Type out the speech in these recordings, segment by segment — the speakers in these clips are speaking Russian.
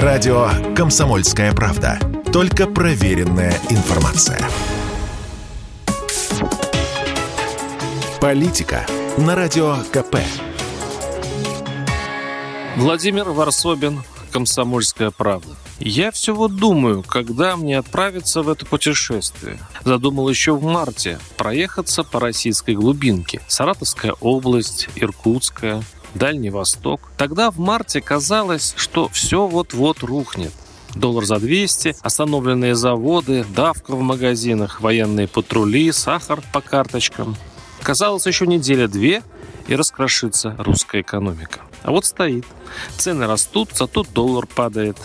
Радио «Комсомольская правда». Только проверенная информация. Политика на Радио КП. Владимир Варсобин, «Комсомольская правда». Я все вот думаю, когда мне отправиться в это путешествие. Задумал еще в марте проехаться по российской глубинке. Саратовская область, Иркутская, Дальний Восток. Тогда в марте казалось, что все вот-вот рухнет. Доллар за 200, остановленные заводы, давка в магазинах, военные патрули, сахар по карточкам. Казалось, еще неделя-две, и раскрошится русская экономика. А вот стоит. Цены растут, зато доллар падает.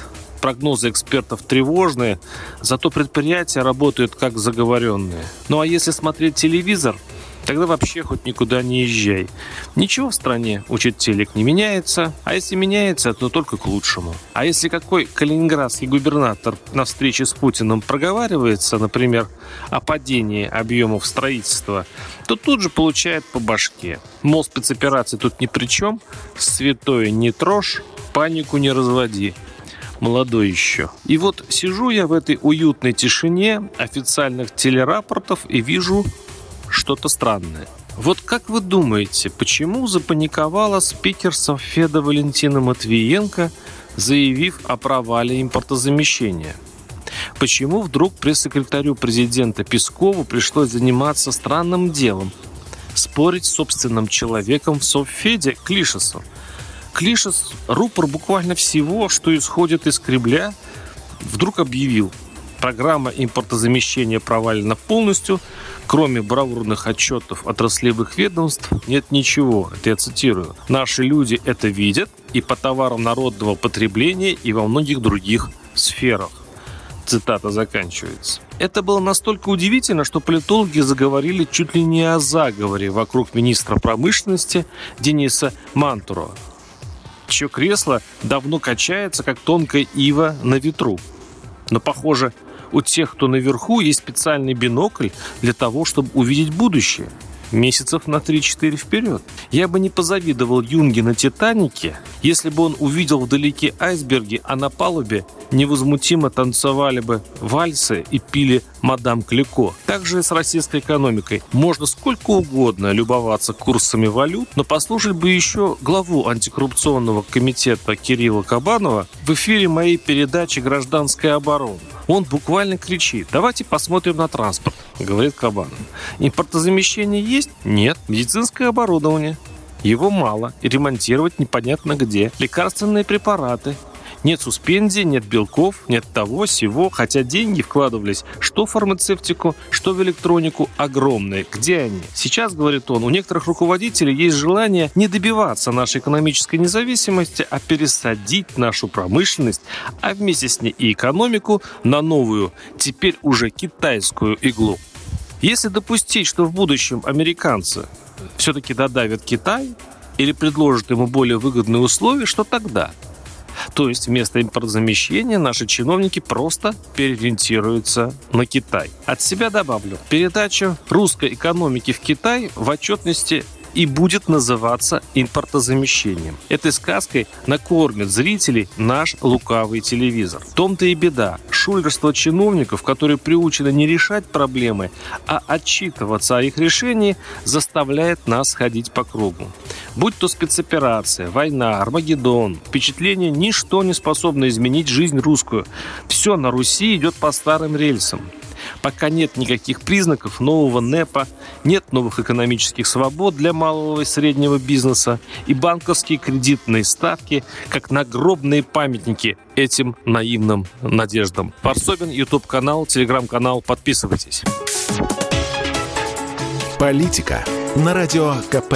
Прогнозы экспертов тревожные, зато предприятия работают как заговоренные. Ну а если смотреть телевизор, Тогда вообще хоть никуда не езжай. Ничего в стране, учит телек, не меняется, а если меняется, то только к лучшему. А если какой калининградский губернатор на встрече с Путиным проговаривается, например, о падении объемов строительства, то тут же получает по башке. Мол, спецоперации тут ни при чем, святое не трожь, панику не разводи молодой еще. И вот сижу я в этой уютной тишине официальных телерапортов и вижу что-то странное. Вот как вы думаете, почему запаниковала спикер Совфеда Валентина Матвиенко, заявив о провале импортозамещения? Почему вдруг пресс-секретарю президента Пескову пришлось заниматься странным делом – спорить с собственным человеком в Совфеде Клишесом? Клишес, рупор буквально всего, что исходит из Кремля, вдруг объявил – Программа импортозамещения провалена полностью. Кроме бравурных отчетов отраслевых ведомств нет ничего. Это я цитирую. Наши люди это видят и по товарам народного потребления, и во многих других сферах. Цитата заканчивается. Это было настолько удивительно, что политологи заговорили чуть ли не о заговоре вокруг министра промышленности Дениса Мантурова, чье кресло давно качается, как тонкая ива на ветру. Но, похоже, у тех, кто наверху, есть специальный бинокль для того, чтобы увидеть будущее месяцев на 3-4 вперед. Я бы не позавидовал Юнге на «Титанике», если бы он увидел вдалеке айсберги, а на палубе невозмутимо танцевали бы вальсы и пили мадам Клико. Так же и с российской экономикой. Можно сколько угодно любоваться курсами валют, но послушать бы еще главу антикоррупционного комитета Кирилла Кабанова в эфире моей передачи «Гражданская оборона». Он буквально кричит «Давайте посмотрим на транспорт», говорит Кабанов. Импортозамещение есть? Нет. Медицинское оборудование? Его мало, и ремонтировать непонятно где. Лекарственные препараты, нет суспензии, нет белков, нет того, всего, хотя деньги вкладывались что в фармацевтику, что в электронику огромные. Где они? Сейчас, говорит он, у некоторых руководителей есть желание не добиваться нашей экономической независимости, а пересадить нашу промышленность, а вместе с ней и экономику на новую, теперь уже китайскую иглу. Если допустить, что в будущем американцы все-таки додавят Китай или предложат ему более выгодные условия, что тогда – то есть вместо импортозамещения наши чиновники просто переориентируются на Китай. От себя добавлю. Передача русской экономики в Китай в отчетности и будет называться импортозамещением. Этой сказкой накормит зрителей наш лукавый телевизор. В том-то и беда. Шулерство чиновников, которые приучены не решать проблемы, а отчитываться о их решении, заставляет нас ходить по кругу. Будь то спецоперация, война, Армагеддон, впечатление ничто не способно изменить жизнь русскую. Все на Руси идет по старым рельсам. Пока нет никаких признаков нового НЭПа, нет новых экономических свобод для малого и среднего бизнеса, и банковские кредитные ставки как нагробные памятники этим наивным надеждам. Парсобин, YouTube-канал, телеграм-канал. Подписывайтесь. Политика на Радио КП.